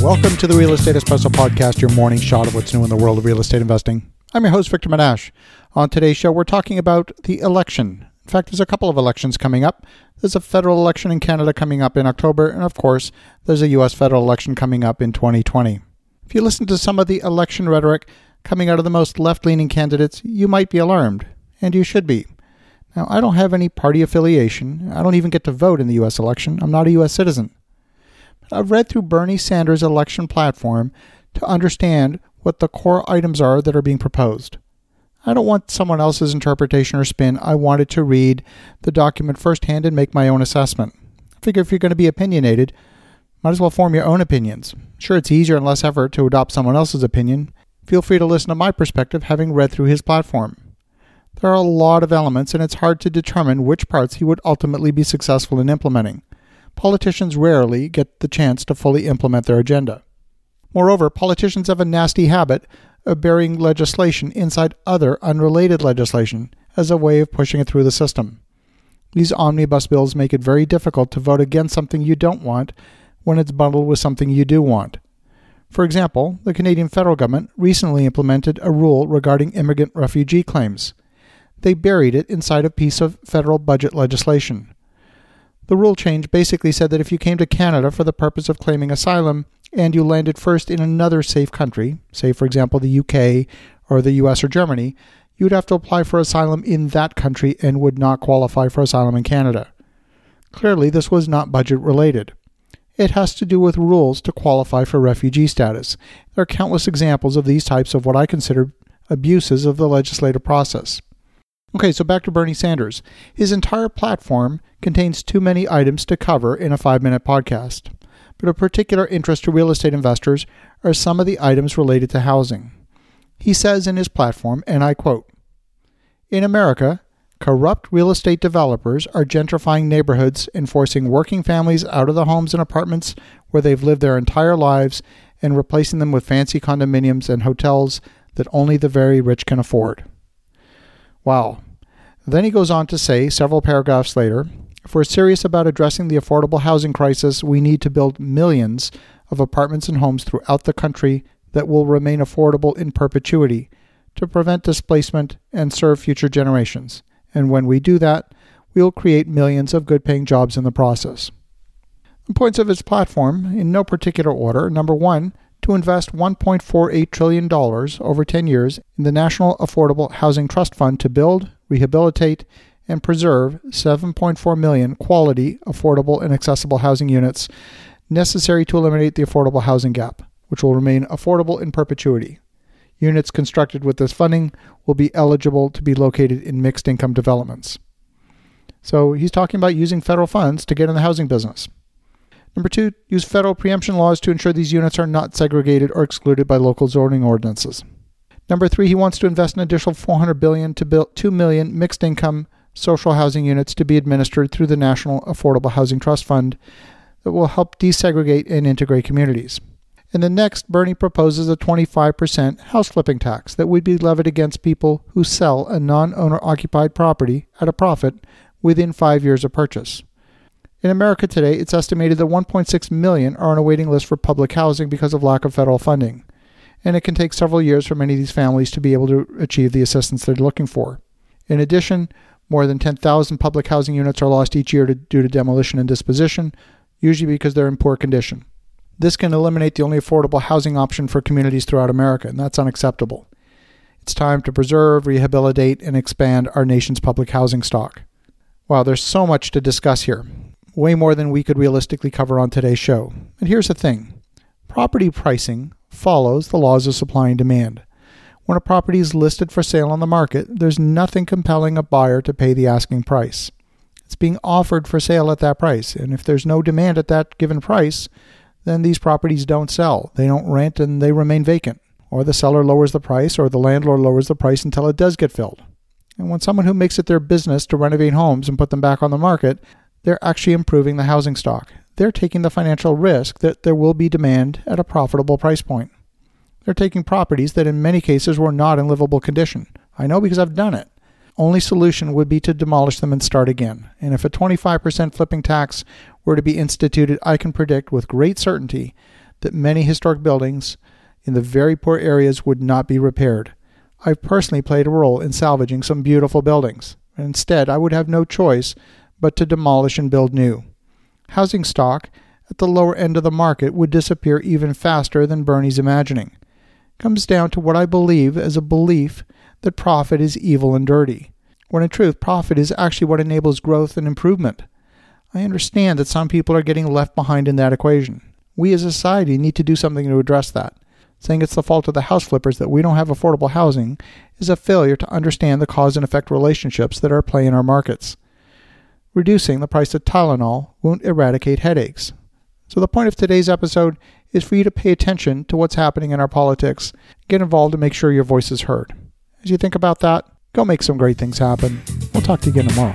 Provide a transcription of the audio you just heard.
Welcome to the Real Estate Espresso Podcast, your morning shot of what's new in the world of real estate investing. I'm your host, Victor Menasce. On today's show, we're talking about the election. In fact, there's a couple of elections coming up. There's a federal election in Canada coming up in October, and of course, there's a U.S. federal election coming up in 2020. If you listen to some of the election rhetoric coming out of the most left leaning candidates, you might be alarmed, and you should be. Now, I don't have any party affiliation. I don't even get to vote in the U.S. election. I'm not a U.S. citizen. I've read through Bernie Sanders' election platform to understand what the core items are that are being proposed. I don't want someone else's interpretation or spin. I wanted to read the document firsthand and make my own assessment. I figure if you're going to be opinionated, might as well form your own opinions. Sure, it's easier and less effort to adopt someone else's opinion. Feel free to listen to my perspective having read through his platform. There are a lot of elements, and it's hard to determine which parts he would ultimately be successful in implementing politicians rarely get the chance to fully implement their agenda. Moreover, politicians have a nasty habit of burying legislation inside other unrelated legislation as a way of pushing it through the system. These omnibus bills make it very difficult to vote against something you don't want when it's bundled with something you do want. For example, the Canadian federal government recently implemented a rule regarding immigrant refugee claims. They buried it inside a piece of federal budget legislation. The rule change basically said that if you came to Canada for the purpose of claiming asylum and you landed first in another safe country, say for example the UK or the US or Germany, you would have to apply for asylum in that country and would not qualify for asylum in Canada. Clearly, this was not budget related. It has to do with rules to qualify for refugee status. There are countless examples of these types of what I consider abuses of the legislative process. Okay, so back to Bernie Sanders. His entire platform contains too many items to cover in a five minute podcast. But of particular interest to real estate investors are some of the items related to housing. He says in his platform, and I quote In America, corrupt real estate developers are gentrifying neighborhoods and forcing working families out of the homes and apartments where they've lived their entire lives and replacing them with fancy condominiums and hotels that only the very rich can afford. Wow. Then he goes on to say, several paragraphs later, if we're serious about addressing the affordable housing crisis, we need to build millions of apartments and homes throughout the country that will remain affordable in perpetuity to prevent displacement and serve future generations. And when we do that, we'll create millions of good paying jobs in the process. The points of his platform, in no particular order number one, to invest $1.48 trillion over 10 years in the National Affordable Housing Trust Fund to build, rehabilitate, and preserve 7.4 million quality, affordable, and accessible housing units necessary to eliminate the affordable housing gap, which will remain affordable in perpetuity. Units constructed with this funding will be eligible to be located in mixed income developments. So he's talking about using federal funds to get in the housing business. Number two, use federal preemption laws to ensure these units are not segregated or excluded by local zoning ordinances. Number three, he wants to invest an additional 400 billion to build 2 million mixed income social housing units to be administered through the National Affordable Housing Trust Fund that will help desegregate and integrate communities. And the next, Bernie proposes a 25% house flipping tax that would be levied against people who sell a non owner occupied property at a profit within five years of purchase. In America today, it's estimated that 1.6 million are on a waiting list for public housing because of lack of federal funding, and it can take several years for many of these families to be able to achieve the assistance they're looking for. In addition, more than 10,000 public housing units are lost each year to, due to demolition and disposition, usually because they're in poor condition. This can eliminate the only affordable housing option for communities throughout America, and that's unacceptable. It's time to preserve, rehabilitate, and expand our nation's public housing stock. Wow, there's so much to discuss here way more than we could realistically cover on today's show. And here's the thing property pricing follows the laws of supply and demand. When a property is listed for sale on the market, there's nothing compelling a buyer to pay the asking price. It's being offered for sale at that price, and if there's no demand at that given price, then these properties don't sell. They don't rent and they remain vacant. Or the seller lowers the price, or the landlord lowers the price until it does get filled. And when someone who makes it their business to renovate homes and put them back on the market, they're actually improving the housing stock. They're taking the financial risk that there will be demand at a profitable price point. They're taking properties that in many cases were not in livable condition. I know because I've done it. Only solution would be to demolish them and start again. And if a 25% flipping tax were to be instituted, I can predict with great certainty that many historic buildings in the very poor areas would not be repaired. I've personally played a role in salvaging some beautiful buildings. Instead, I would have no choice but to demolish and build new. Housing stock at the lower end of the market would disappear even faster than Bernie's imagining. Comes down to what I believe as a belief that profit is evil and dirty, when in truth, profit is actually what enables growth and improvement. I understand that some people are getting left behind in that equation. We as a society need to do something to address that. Saying it's the fault of the house flippers that we don't have affordable housing is a failure to understand the cause and effect relationships that are at play in our markets. Reducing the price of Tylenol won't eradicate headaches. So, the point of today's episode is for you to pay attention to what's happening in our politics, get involved, and make sure your voice is heard. As you think about that, go make some great things happen. We'll talk to you again tomorrow.